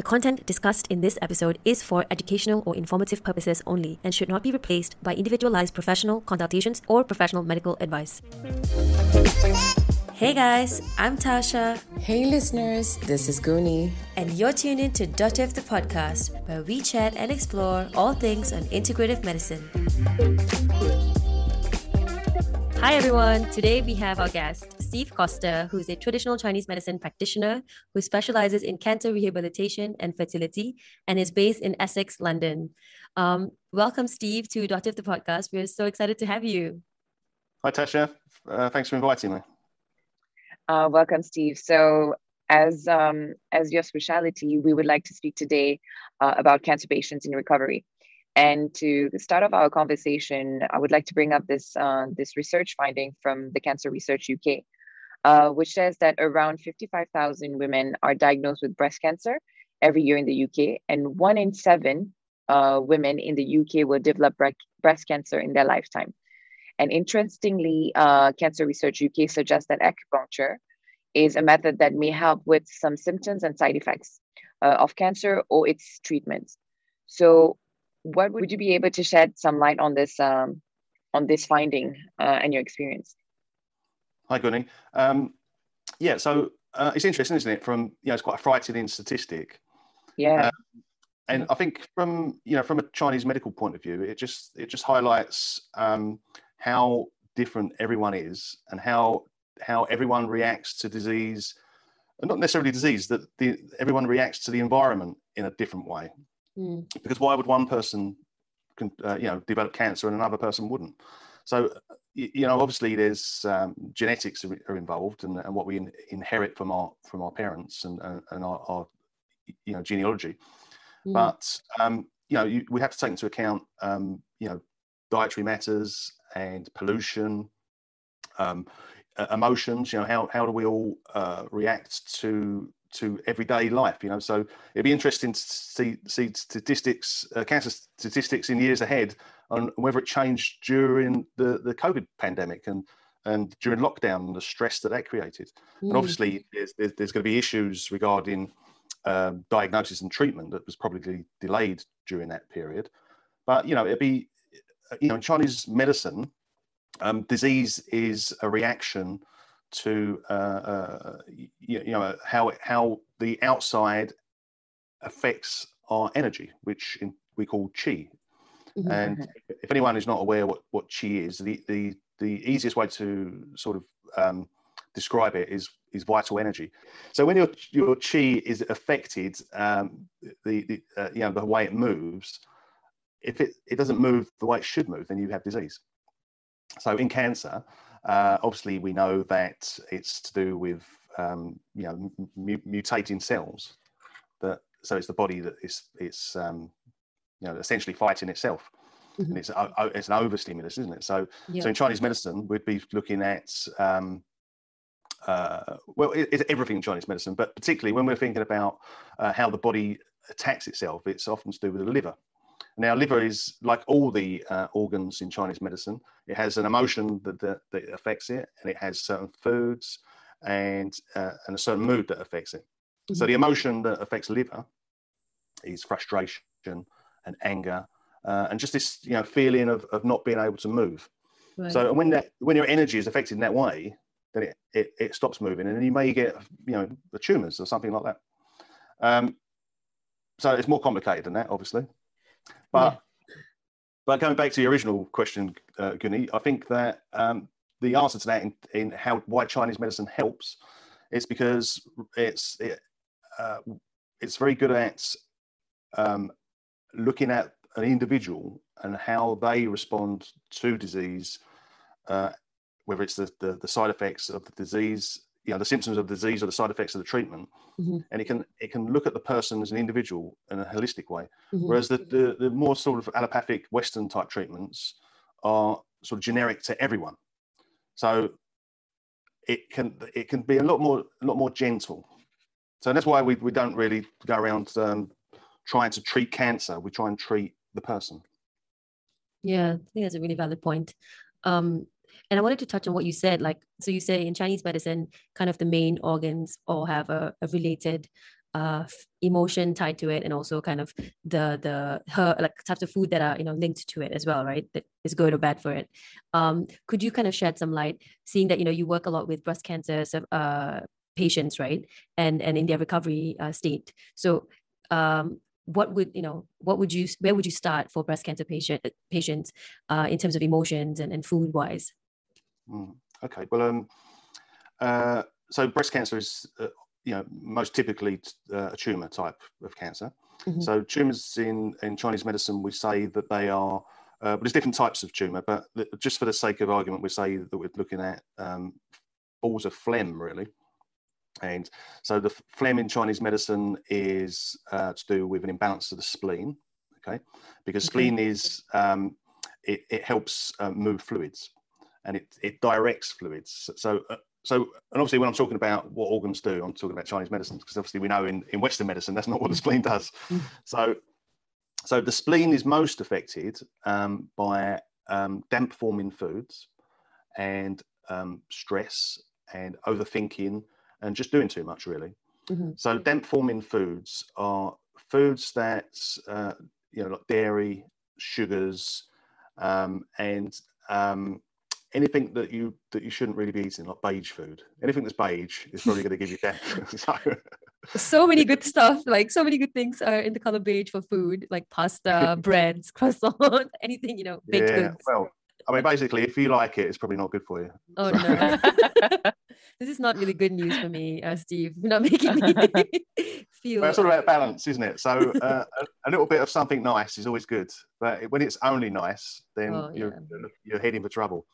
The content discussed in this episode is for educational or informative purposes only and should not be replaced by individualized professional consultations or professional medical advice. Hey guys, I'm Tasha. Hey listeners, this is Goonie. And you're tuned in to Dotif the podcast, where we chat and explore all things on integrative medicine. Hi everyone, today we have our guest, Steve Costa, who's a traditional Chinese medicine practitioner who specializes in cancer rehabilitation and fertility and is based in Essex, London. Um, welcome, Steve, to Dr. Of the podcast. We're so excited to have you. Hi, Tasha. Uh, thanks for inviting me. Uh, welcome, Steve. So, as um, as your specialty, we would like to speak today uh, about cancer patients in recovery. And to the start off our conversation, I would like to bring up this uh, this research finding from the Cancer Research UK, uh, which says that around 55,000 women are diagnosed with breast cancer every year in the UK, and one in seven uh, women in the UK will develop breast cancer in their lifetime. And interestingly, uh, Cancer Research UK suggests that acupuncture is a method that may help with some symptoms and side effects uh, of cancer or its treatments. So, what would you be able to shed some light on this um, on this finding uh, and your experience? Hi, Gunny. Um, yeah, so uh, it's interesting, isn't it? From you know, it's quite a frightening statistic. Yeah. Um, and I think from you know from a Chinese medical point of view, it just it just highlights um, how different everyone is and how how everyone reacts to disease, not necessarily disease, that the, everyone reacts to the environment in a different way. Mm. Because why would one person, uh, you know, develop cancer and another person wouldn't? So you know, obviously there's um, genetics are, are involved and, and, what we in, inherit from our from our parents and, and, and our, our, you know genealogy. Mm. But um, you know, you, we have to take into account um, you know dietary matters and pollution, um, emotions. You know, how how do we all uh, react to to everyday life? You know, so it'd be interesting to see see statistics, uh, cancer statistics in years ahead on whether it changed during the, the COVID pandemic and and during lockdown and the stress that that created. Mm. And obviously, there's, there's, there's, going to be issues regarding um, diagnosis and treatment that was probably delayed during that period. But you know, it'd be you know, in Chinese medicine, um, disease is a reaction to uh, uh, you, you, know how how the outside affects our energy, which in, we call chi. Mm-hmm. And if anyone is not aware what, what qi is, the, the, the easiest way to sort of um, describe it is, is vital energy. So when your, your qi is affected, um, the, the, uh, you know, the way it moves, if it, it doesn't move the way it should move, then you have disease. So in cancer, uh, obviously we know that it's to do with um, you know m- mutating cells. That so it's the body that is it's um, you know essentially fighting itself mm-hmm. and it's a, it's an overstimulus isn't it so yeah. so in chinese medicine we'd be looking at um, uh, well it, it's everything in chinese medicine but particularly when we're thinking about uh, how the body attacks itself it's often to do with the liver now liver is like all the uh, organs in chinese medicine it has an emotion that, that, that affects it and it has certain foods and uh, and a certain mood that affects it mm-hmm. so the emotion that affects liver is frustration and anger uh, and just this you know feeling of, of not being able to move right. so when that when your energy is affected in that way then it, it, it stops moving and then you may get you know the tumors or something like that um, so it's more complicated than that obviously but yeah. but going back to the original question uh, Guni, i think that um, the answer to that in, in, how why chinese medicine helps is because it's it, uh, it's very good at um, looking at an individual and how they respond to disease, uh, whether it's the, the, the, side effects of the disease, you know, the symptoms of the disease or the side effects of the treatment. Mm-hmm. And it can it can look at the person as an individual in a holistic way. Mm-hmm. Whereas the, the, the more sort of allopathic Western type treatments are sort of generic to everyone. So it can it can be a lot more a lot more gentle. So that's why we, we don't really go around um, trying to treat cancer, we try and treat the person. Yeah, I think that's a really valid point. Um, and I wanted to touch on what you said. Like, so you say in Chinese medicine, kind of the main organs all have a, a related uh, emotion tied to it and also kind of the the her like types of food that are you know linked to it as well right? That is good or bad for it. Um could you kind of shed some light seeing that you know you work a lot with breast cancer uh patients right? And and in their recovery uh, state. So um what would you know what would you where would you start for breast cancer patient patients uh, in terms of emotions and, and food wise mm, okay well um uh, so breast cancer is uh, you know, most typically uh, a tumor type of cancer. Mm-hmm. So tumors in, in Chinese medicine, we say that they are, uh, but there's different types of tumor, but just for the sake of argument, we say that we're looking at um, balls of phlegm, really. And so the phlegm in Chinese medicine is uh, to do with an imbalance of the spleen, okay? Because okay. spleen is, um, it, it helps uh, move fluids and it, it directs fluids. So uh, so, and obviously, when I'm talking about what organs do, I'm talking about Chinese medicine because obviously we know in, in Western medicine that's not what the spleen does. Mm. So, so the spleen is most affected um, by um, damp forming foods and um, stress and overthinking and just doing too much, really. Mm-hmm. So, damp forming foods are foods that uh, you know, like dairy, sugars, um, and um, anything that you that you shouldn't really be eating, like beige food. Anything that's beige is probably going to give you death. so. so many good stuff, like so many good things are in the color beige for food, like pasta, breads, croissant, anything you know, baked yeah, goods. Well, I mean, basically, if you like it, it's probably not good for you. Oh so. no, this is not really good news for me, uh, Steve. You're not making me feel. Well, it's all about balance, isn't it? So uh, a, little bit of something nice is always good, but when it's only nice, then oh, you're, yeah. you're heading for trouble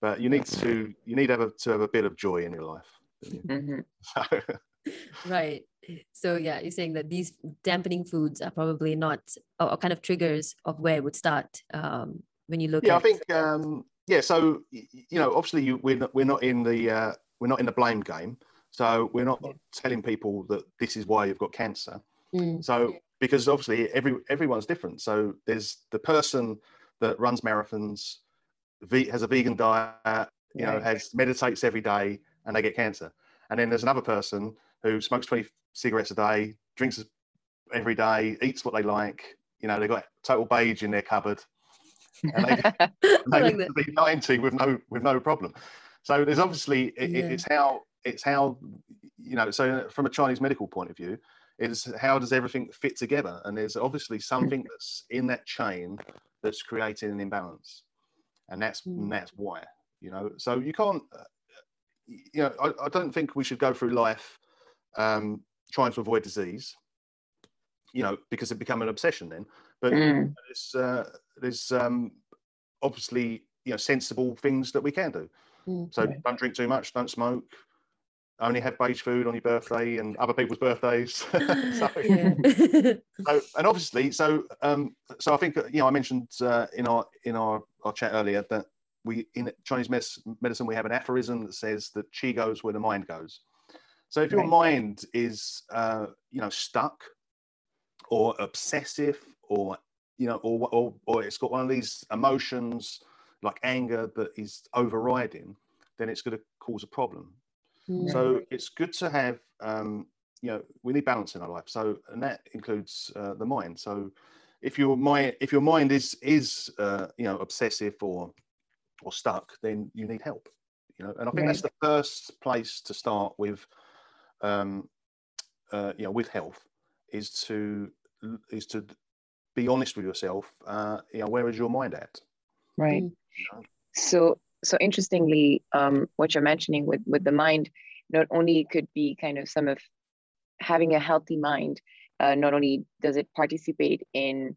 but you need to you need to have a, to have a bit of joy in your life. Mm-hmm. right. So yeah you're saying that these dampening foods are probably not or, kind of triggers of where it would start um, when you look yeah at... i think um, yeah so you know obviously you, we're, not, we're not in the uh, we're not in the blame game. So we're not telling people that this is why you've got cancer. Mm. so because obviously every everyone's different. So there's the person that runs marathons has a vegan mm-hmm. diet, you know, has meditates every day, and they get cancer. And then there's another person who smokes 20 cigarettes a day, drinks every day, eats what they like. You know, they've got total beige in their cupboard, and they, they like to be 90 with no with no problem. So there's obviously it, yeah. it's how it's how you know. So from a Chinese medical point of view, is how does everything fit together? And there's obviously mm. something that's in that chain that's creating an imbalance and that's mm. and that's why you know so you can't uh, you know I, I, don't think we should go through life um, trying to avoid disease you know because it become an obsession then but mm. there's uh, there's um, obviously you know sensible things that we can do mm. so don't drink too much don't smoke only have beige food on your birthday and other people's birthdays. so, so, and obviously, so um, so I think you know I mentioned uh, in our in our, our chat earlier that we in Chinese medicine we have an aphorism that says that chi goes where the mind goes. So if your right. mind is uh, you know stuck or obsessive or you know or, or or it's got one of these emotions like anger that is overriding, then it's going to cause a problem. So it's good to have, um, you know, we need balance in our life. So, and that includes uh, the mind. So, if your mind, if your mind is is uh, you know obsessive or or stuck, then you need help. You know, and I think right. that's the first place to start with. Um, uh, you know, with health, is to is to be honest with yourself. Uh, you know, where is your mind at? Right. You know? So so interestingly, um, what you're mentioning with with the mind, not only could be kind of some of having a healthy mind, uh, not only does it participate in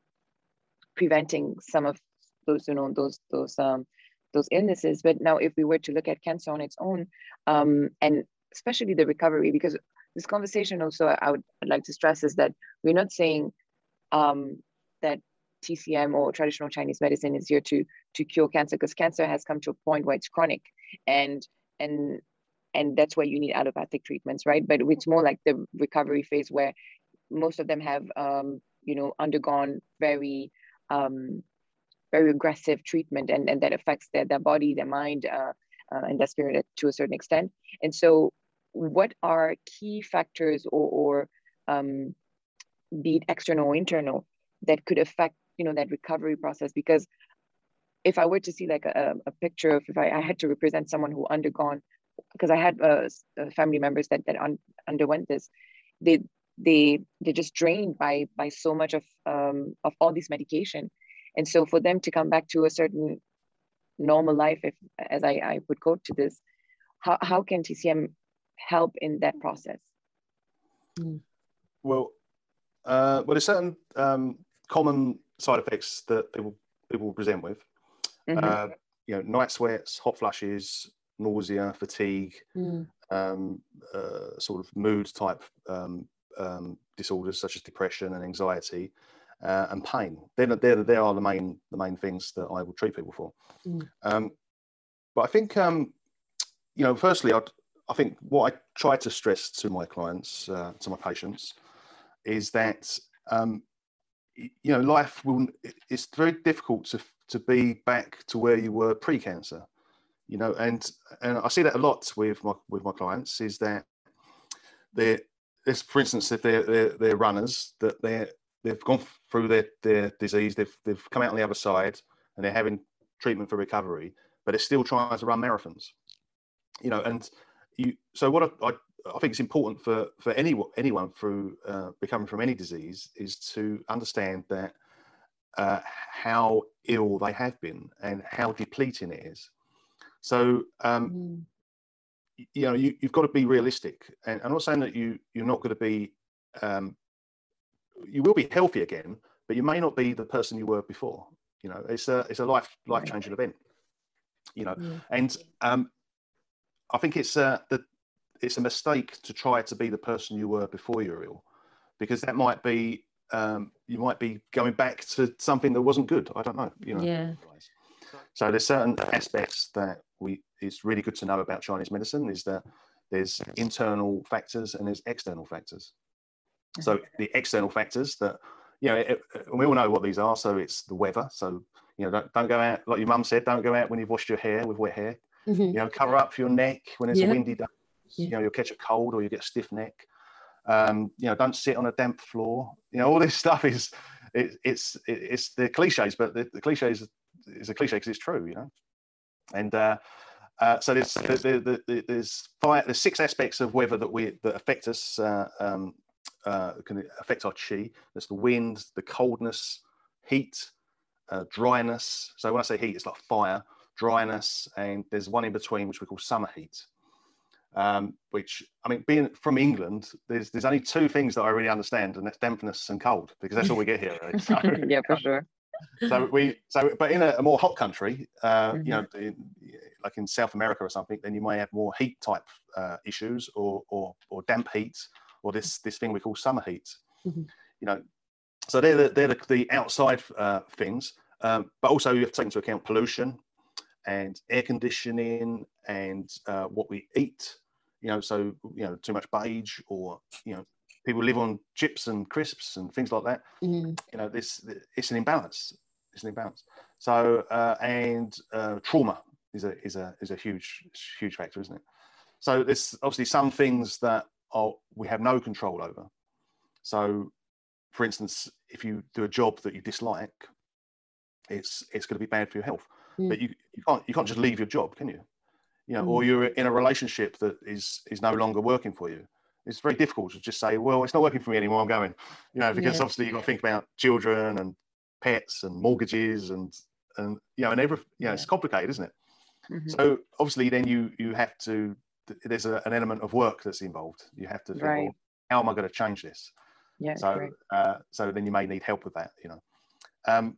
preventing some of those you know those those um, those illnesses, but now if we were to look at cancer on its own, um, and especially the recovery, because this conversation also I would like to stress is that we're not saying um, that TCM or traditional Chinese medicine is here to to cure cancer because cancer has come to a point where it's chronic and and and that's where you need allopathic treatments, right? But it's more like the recovery phase where most of them have um, you know undergone very um, very aggressive treatment and, and that affects their, their body, their mind, uh, uh, and their spirit to a certain extent. And so what are key factors or, or um, be it external or internal, that could affect you know that recovery process because if I were to see like a, a picture of if I, I, had to represent someone who undergone because I had uh, uh, family members that that un, underwent this, they they they're just drained by by so much of um, of all this medication, and so for them to come back to a certain normal life, if as I, I would quote to this, how how can TCM help in that process? Hmm. Well, uh, well, there's certain um, common side effects that people people present with. Mm-hmm. Uh, you know, night sweats, hot flashes, nausea, fatigue, mm. um, uh, sort of mood type um, um, disorders such as depression and anxiety, uh, and pain. They're, they're, they are the main the main things that I will treat people for. Mm. Um, but I think, um, you know, firstly, I'd, I think what I try to stress to my clients, uh, to my patients, is that um, you know life will. It's very difficult to to be back to where you were pre-cancer you know and and i see that a lot with my with my clients is that they're this for instance if they're they're, they're runners that they're they've gone through their their disease they've they've come out on the other side and they're having treatment for recovery but they're still trying to run marathons you know and you so what i, I, I think it's important for for anyone anyone through uh, becoming from any disease is to understand that uh, how ill they have been and how depleting it is. So, um, mm. you know, you, have got to be realistic. And I'm not saying that you you're not going to be, um, you will be healthy again, but you may not be the person you were before. You know, it's a it's a life life changing event. You know, mm. and um, I think it's uh, that it's a mistake to try to be the person you were before you were ill, because that might be um, you might be going back to something that wasn't good. I don't know. You know. Yeah. So there's certain aspects that we it's really good to know about Chinese medicine is that there's internal factors and there's external factors. So the external factors that you know it, we all know what these are. So it's the weather. So you know don't, don't go out like your mum said. Don't go out when you've washed your hair with wet hair. Mm-hmm. You know cover up your neck when it's yeah. a windy day. Yeah. You know you'll catch a cold or you get a stiff neck. Um, you know, don't sit on a damp floor. You know, all this stuff is it, it's it, it's the cliches, but the, the cliches is a cliche because it's true. You know, and uh, uh, so there's the, the, there's five there's six aspects of weather that we that affect us uh, um, uh, can affect our chi. There's the wind, the coldness, heat, uh, dryness. So when I say heat, it's like fire, dryness, and there's one in between which we call summer heat um, which I mean, being from England, there's there's only two things that I really understand, and that's dampness and cold, because that's all we get here. Right? So, yeah, for sure. So we so, but in a, a more hot country, uh, mm-hmm. you know, in, like in South America or something, then you may have more heat type uh, issues, or or or damp heat, or this this thing we call summer heat. Mm-hmm. You know, so they're the, they're the, the outside uh, things, um, but also you have to take into account pollution and air conditioning and uh, what we eat you know, so you know, too much beige or you know, people live on chips and crisps and things like that. Mm. You know, this it's an imbalance. It's an imbalance. So uh, and uh, trauma is a is a is a huge huge factor, isn't it? So there's obviously some things that are we have no control over. So, for instance, if you do a job that you dislike, it's it's going to be bad for your health. Mm. But you, you can't you can't just leave your job, can you? You know, mm. or you're in a relationship that is is no longer working for you. It's very difficult to just say, well, it's not working for me anymore. I'm going, you know, because yeah. obviously you've got to think about children and pets and mortgages and and you know, and every you know, it's complicated, isn't it? Mm-hmm. So obviously, then you you have to. There's a, an element of work that's involved. You have to think, right. well, how am I going to change this? Yeah. So uh, so then you may need help with that, you know. Um,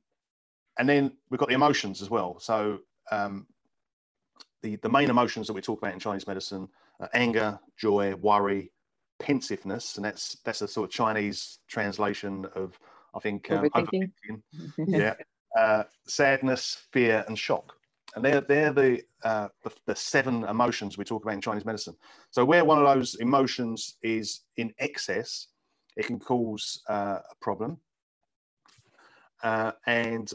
and then we've got the emotions as well. So um, the, the main emotions that we talk about in Chinese medicine are anger, joy, worry, pensiveness, and that's that's a sort of Chinese translation of I think um, overthinking. yeah, uh, sadness, fear, and shock, and they're they're the, uh, the, the seven emotions we talk about in Chinese medicine. So where one of those emotions is in excess, it can cause uh, a problem, uh, and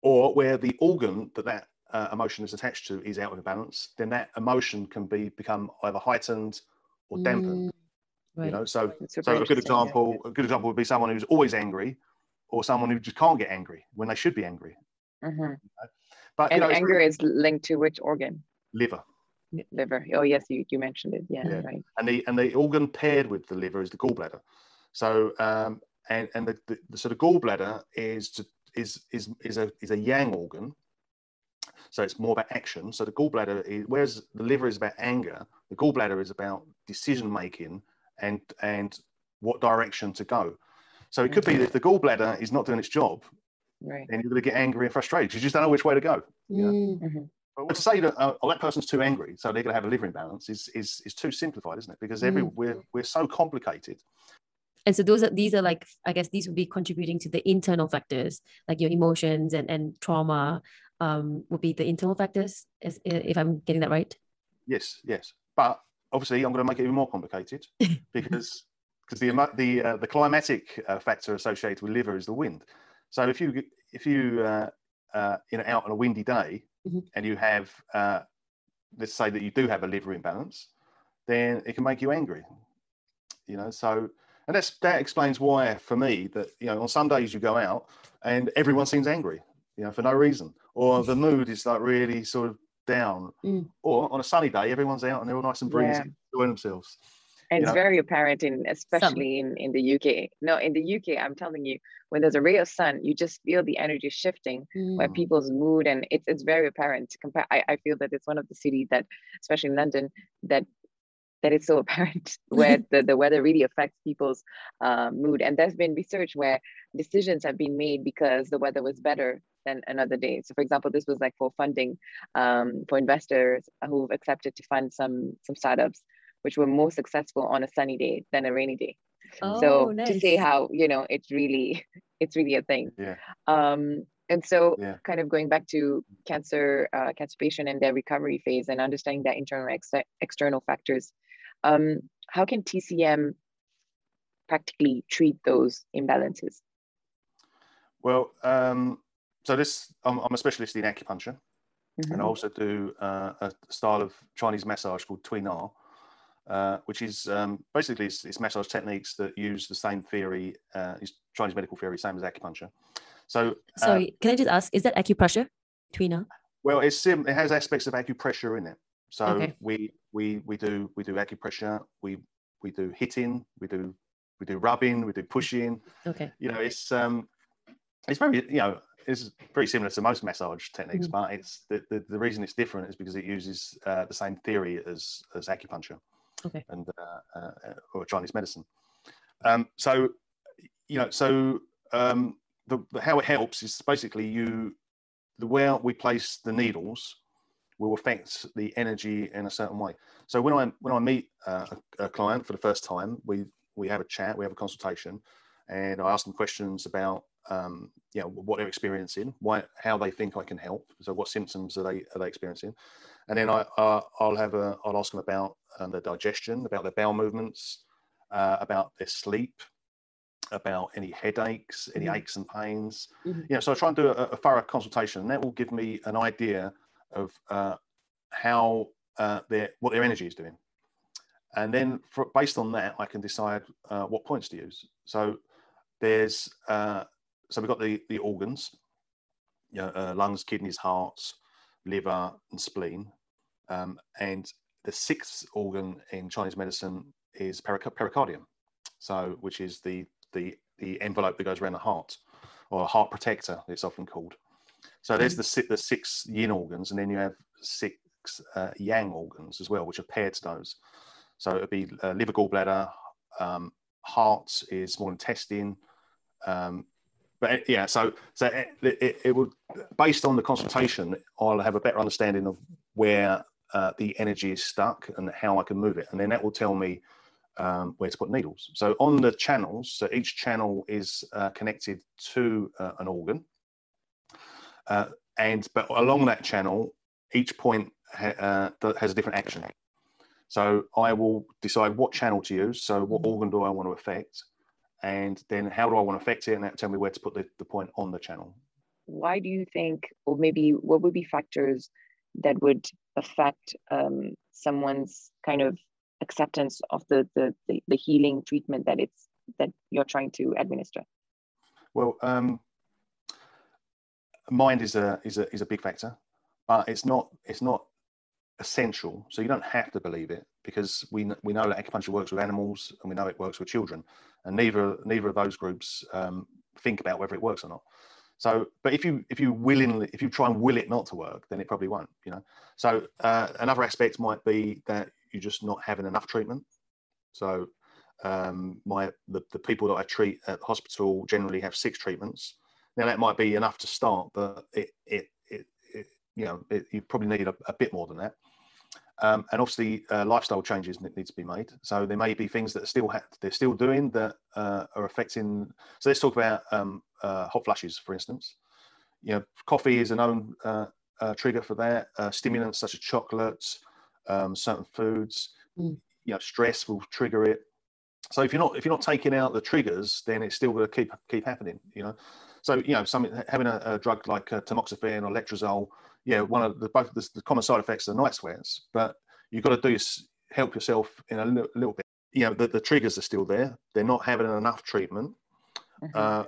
or where the organ that that uh, emotion is attached to is out of balance, then that emotion can be become either heightened or dampened. Mm. Right. You know, so so a good example, yeah. a good example would be someone who's always angry, or someone who just can't get angry when they should be angry. Mm-hmm. But and you know, anger really, is linked to which organ? Liver. Liver. Oh yes, you, you mentioned it. Yeah, yeah, right. And the and the organ paired with the liver is the gallbladder. So um, and and the, the, the sort of gallbladder is to, is is is a is a yang organ. So it's more about action. So the gallbladder is whereas the liver is about anger, the gallbladder is about decision making and and what direction to go. So it could be that the gallbladder is not doing its job, right. and you're going to get angry and frustrated because you just don't know which way to go. You know? mm-hmm. But to say that uh, oh, that person's too angry, so they're going to have a liver imbalance, is is is too simplified, isn't it? Because every mm. we're we're so complicated. And so those are these are like I guess these would be contributing to the internal factors, like your emotions and and trauma, um, would be the internal factors. If, if I'm getting that right. Yes, yes, but obviously I'm going to make it even more complicated because because the the uh, the climatic uh, factor associated with liver is the wind. So if you if you uh, uh, you know out on a windy day mm-hmm. and you have uh, let's say that you do have a liver imbalance, then it can make you angry. You know, so and that's that explains why for me that you know on some days you go out and everyone seems angry, you know, for no reason, or the mood is like really sort of down, mm. or on a sunny day everyone's out and they're all nice and breezy, yeah. enjoying themselves and it's know? very apparent in especially in, in the uk no in the uk i'm telling you when there's a ray of sun you just feel the energy shifting mm. where people's mood and it's, it's very apparent to compare I, I feel that it's one of the cities that especially in london that that it's so apparent where the, the weather really affects people's uh, mood and there's been research where decisions have been made because the weather was better than another day so for example this was like for funding um, for investors who've accepted to fund some some startups which were more successful on a sunny day than a rainy day. Oh, so nice. to say how you know it's really it's really a thing. Yeah. Um, and so yeah. kind of going back to cancer uh, cancer patient and their recovery phase and understanding that internal ex- external factors um, how can tcm practically treat those imbalances well um, so this I'm, I'm, a specialist in acupuncture mm-hmm. and i also do uh, a style of chinese massage called Tui Na uh, which is um, basically it's, it's, massage techniques that use the same theory, uh, Chinese medical theory, same as acupuncture. So, uh, sorry, can I just ask, is that acupressure, Tui Na? Well, it's sim- it has aspects of acupressure in it. So okay. we we we do we do acupressure, we we do hitting, we do we do rubbing, we do pushing. Okay. You know, it's um, it's very you know it's pretty similar to most massage techniques, mm. but it's the, the, the reason it's different is because it uses uh, the same theory as as acupuncture okay. and uh, uh, or Chinese medicine. Um, so, you know, so um, the, the, how it helps is basically you the where we place the needles will affect the energy in a certain way. So when I when I meet uh, a, a, client for the first time, we we have a chat, we have a consultation, and I ask them questions about um, you know what they're experiencing, why how they think I can help. So what symptoms are they are they experiencing, and then I uh, I'll have a I'll ask them about um, their digestion, about their bowel movements, uh, about their sleep, about any headaches, any mm-hmm. aches and pains. Mm-hmm. You know, so I try and do a, a, thorough consultation, and that will give me an idea of uh, how uh, their what their energy is doing, and then for, based on that, I can decide uh, what points to use. So there's uh, so we've got the the organs, you know, uh, lungs, kidneys, hearts, liver, and spleen, um, and the sixth organ in Chinese medicine is pericardium, so which is the the the envelope that goes around the heart, or a heart protector, it's often called. So there's the the six yin organs, and then you have six uh, yang organs as well, which are paired to those. So it'd be uh, liver, gallbladder, um, heart is small intestine. Um, but yeah, so so it, it, it would based on the consultation, I'll have a better understanding of where uh, the energy is stuck and how I can move it. And then that will tell me um, where to put needles. So on the channels, so each channel is uh, connected to uh, an organ. Uh, and but along that channel, each point ha- uh, has a different action. So I will decide what channel to use. So what organ do I want to affect? And then how do I want to affect it? And that tell me where to put the, the point on the channel. Why do you think, or maybe what would be factors that would affect um, someone's kind of acceptance of the, the, the the healing treatment that it's that you're trying to administer? Well, um, mind is a is a is a big factor, but it's not it's not essential. So you don't have to believe it because we we know that acupuncture works with animals and we know it works with children, and neither neither of those groups um, think about whether it works or not. So, but if you if you willingly if you try and will it not to work, then it probably won't. You know. So uh, another aspect might be that you're just not having enough treatment. So um, my the, the people that I treat at hospital generally have six treatments. Now that might be enough to start, but it, it you know it, you probably need a, a, bit more than that. Um, and obviously, uh, lifestyle changes need to be made. So there may be things that are still ha- they're still doing that uh, are affecting. So let's talk about um, uh, hot flashes, for instance. You know, coffee is a known uh, uh, trigger for that. Uh, stimulants such as chocolates, um, certain foods. Mm. You know, stress will trigger it. So if you're not if you're not taking out the triggers, then it's still going to keep keep happening. You know, so you know, some having a, a drug like uh, tamoxifen or letrozole, yeah, one of the both the, the common side effects are night sweats, but you've got to do help yourself in a little, little bit. You know, the, the triggers are still there. They're not having enough treatment, mm-hmm. uh,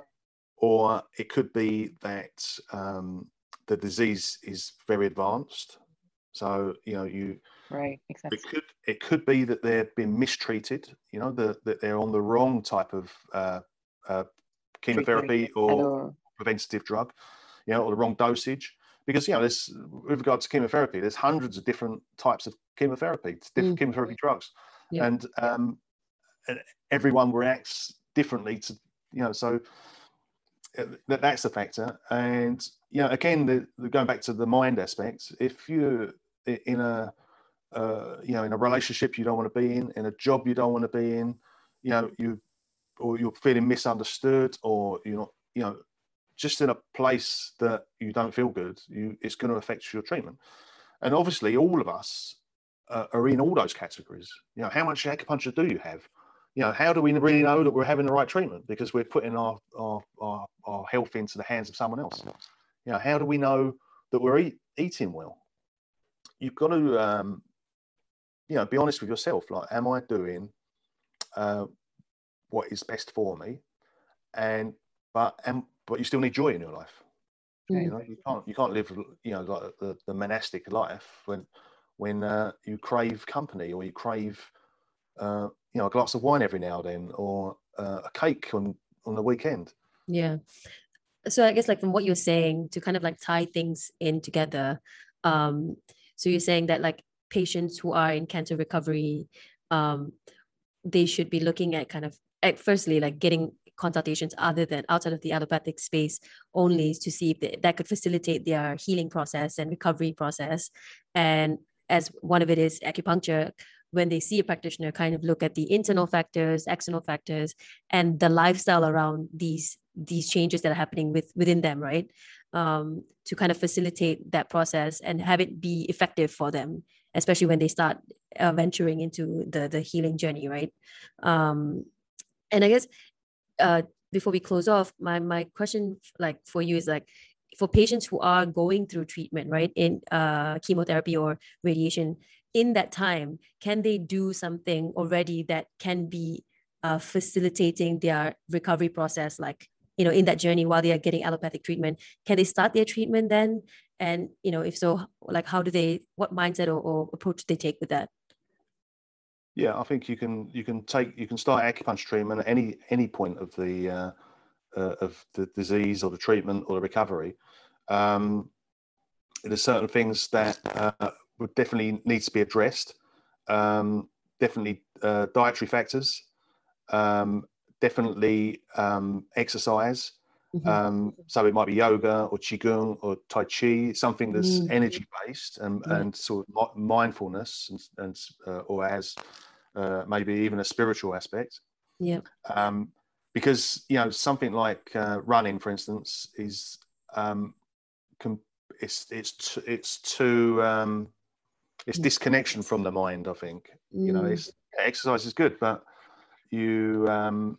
or it could be that um, the disease is very advanced. So you know, you right exactly. It could it could be that they've been mistreated. You know, the, that they're on the wrong type of uh, uh, chemotherapy or preventative drug, you know, or the wrong dosage. Because you know, there's with regard to chemotherapy, there's hundreds of different types of chemotherapy, different mm. chemotherapy drugs, yeah. and um, everyone reacts differently to you know. So uh, that, that's a factor, and you know, again, the, the, going back to the mind aspect, if you're in a uh, you know in a relationship you don't want to be in, in a job you don't want to be in, you know, you or you're feeling misunderstood or you're not, you know, just in a place that you don't feel good, you it's going to affect your treatment. And obviously, all of us uh, are in all those categories. You know, how much acupuncture do you have? You know, how do we really know that we're having the right treatment because we're putting our our, our, our health into the hands of someone else? You know, how do we know that we're eat, eating well? You've got to, um, you know, be honest with yourself. Like, am I doing uh, what is best for me, and but and but you still need joy in your life. Mm. You know, you can't you can't live you know like the, the monastic life when when uh, you crave company or you crave uh, you know a glass of wine every now and then or uh, a cake on on the weekend. Yeah. So I guess like from what you're saying to kind of like tie things in together. Um, so you're saying that like patients who are in cancer recovery, um, they should be looking at kind of at firstly like getting consultations other than outside of the allopathic space only to see if they, that could facilitate their healing process and recovery process. And as one of it is acupuncture when they see a practitioner kind of look at the internal factors external factors and the lifestyle around these these changes that are happening with within them right? Um, to kind of facilitate that process and have it be effective for them especially when they start uh, venturing into the the healing journey right? Um, and i guess uh, before we close off my my question like for you is like for patients who are going through treatment right in uh, chemotherapy or radiation in that time can they do something already that can be uh, facilitating their recovery process? Like you know in that journey while they are getting allopathic treatment can they start their treatment then? And you know if so like how do they what mindset or, or approach do they take with that yeah, I think you can you can take you can start acupuncture treatment at any any point of the uh, uh, of the disease or the treatment or the recovery. Um, there's certain things that uh, would definitely need to be addressed. Um, definitely uh, dietary factors. Um, definitely um, exercise. Mm-hmm. Um, so it might be yoga or qigong or tai chi, something that's mm-hmm. energy based and, yeah. and sort of mindfulness and, and uh, or as uh, maybe even a spiritual aspect. Yeah. Um, because you know something like uh, running, for instance, is um, com- it's it's t- it's too um, it's mm. disconnection from the mind. I think mm. you know, mm. it's, exercise is good, but you um,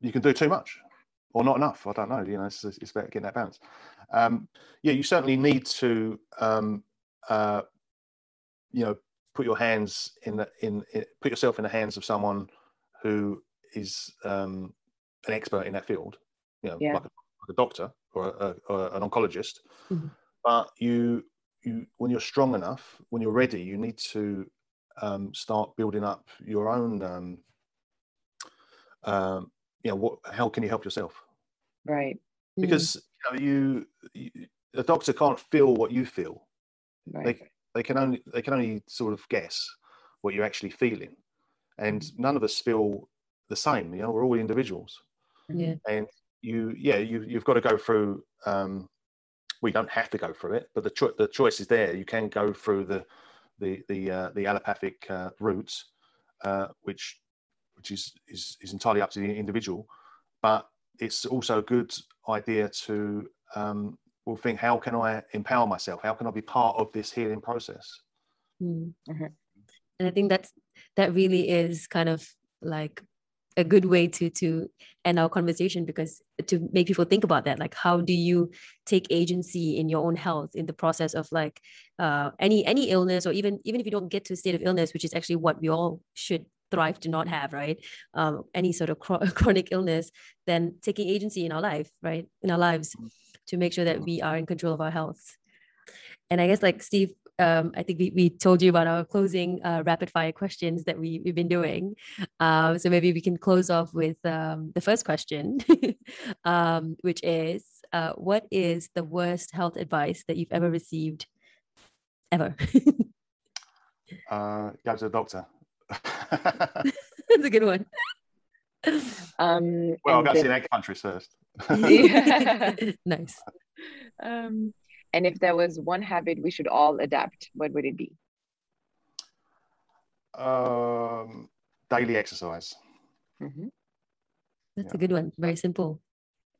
you can do too much or not enough. I don't know. You know, it's, it's about getting that balance. Um, yeah, you certainly need to, um, uh, you know, put your hands in the in, in put yourself in the hands of someone who is um, an expert in that field, you know, Yeah. like, a, like a doctor or, a, or an oncologist. Mhm. But you you when you're strong enough, when you're ready, you need to um, start building up your own. You know, what? How can you help yourself? Right. Mm. Because you, know, you, you the doctor can't feel what you feel. Right. they can only they can only sort of guess what you're actually feeling and Mm-hmm. none of us feel the same you know we're all individuals yeah. and you yeah you you've got to go through um we don't have to go through it but the cho- the choice is there you can go through the the the uh, the allopathic uh, routes uh, which which is, is is entirely up to the individual but it's also a good idea to um, will think how can i empower myself how can i be part of this healing process Mm. Mhm. And I think that's that really is kind of like a good way to to end our conversation because to make people think about that like how do you take agency in your own health in the process of like uh, any any illness or even even if you don't get to a state of illness which is actually what we all should thrive to not have right um, any sort of chro- chronic illness then taking agency in our life right in our lives to make sure that we are in control of our health and i guess like steve um, I think we, we told you about our closing uh, rapid fire questions that we, we've been doing. Um, so maybe we can close off with um, the first question, um, which is uh, What is the worst health advice that you've ever received? Ever. uh, go to the doctor That's a good one. Um, well and go to the- the countries first Yeah. nice. um, and if there was one habit we should all adapt, what would it be? um, daily exercise hmm That's Yeah. a good one. Very simple.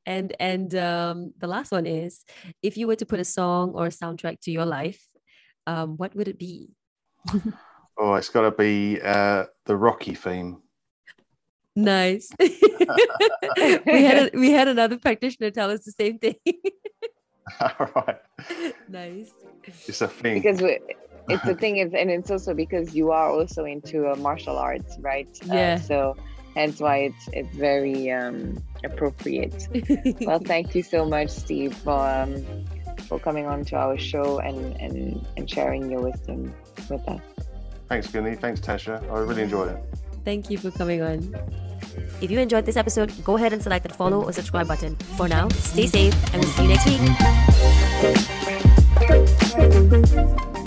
And and um, the last one is if you were to put a song or a soundtrack to your life, um, what would it be? oh it's got to be uh, the rocky theme Nice. we had a, we had another practitioner tell us the same thing. All right. nice. it's a thing Because we, it's the thing is, and it's also because you are also into uh, martial arts, right? Uh, Yeah. so hence why it's it's very um, appropriate. Well, thank you so much, Steve, for um, for coming on to our show and and and sharing your wisdom with us. Thanks Gunny thanks Tasha I really enjoyed it Thank you for coming on. If you enjoyed this episode, go ahead and select the follow or subscribe button. For now, stay safe and we'll see you next week.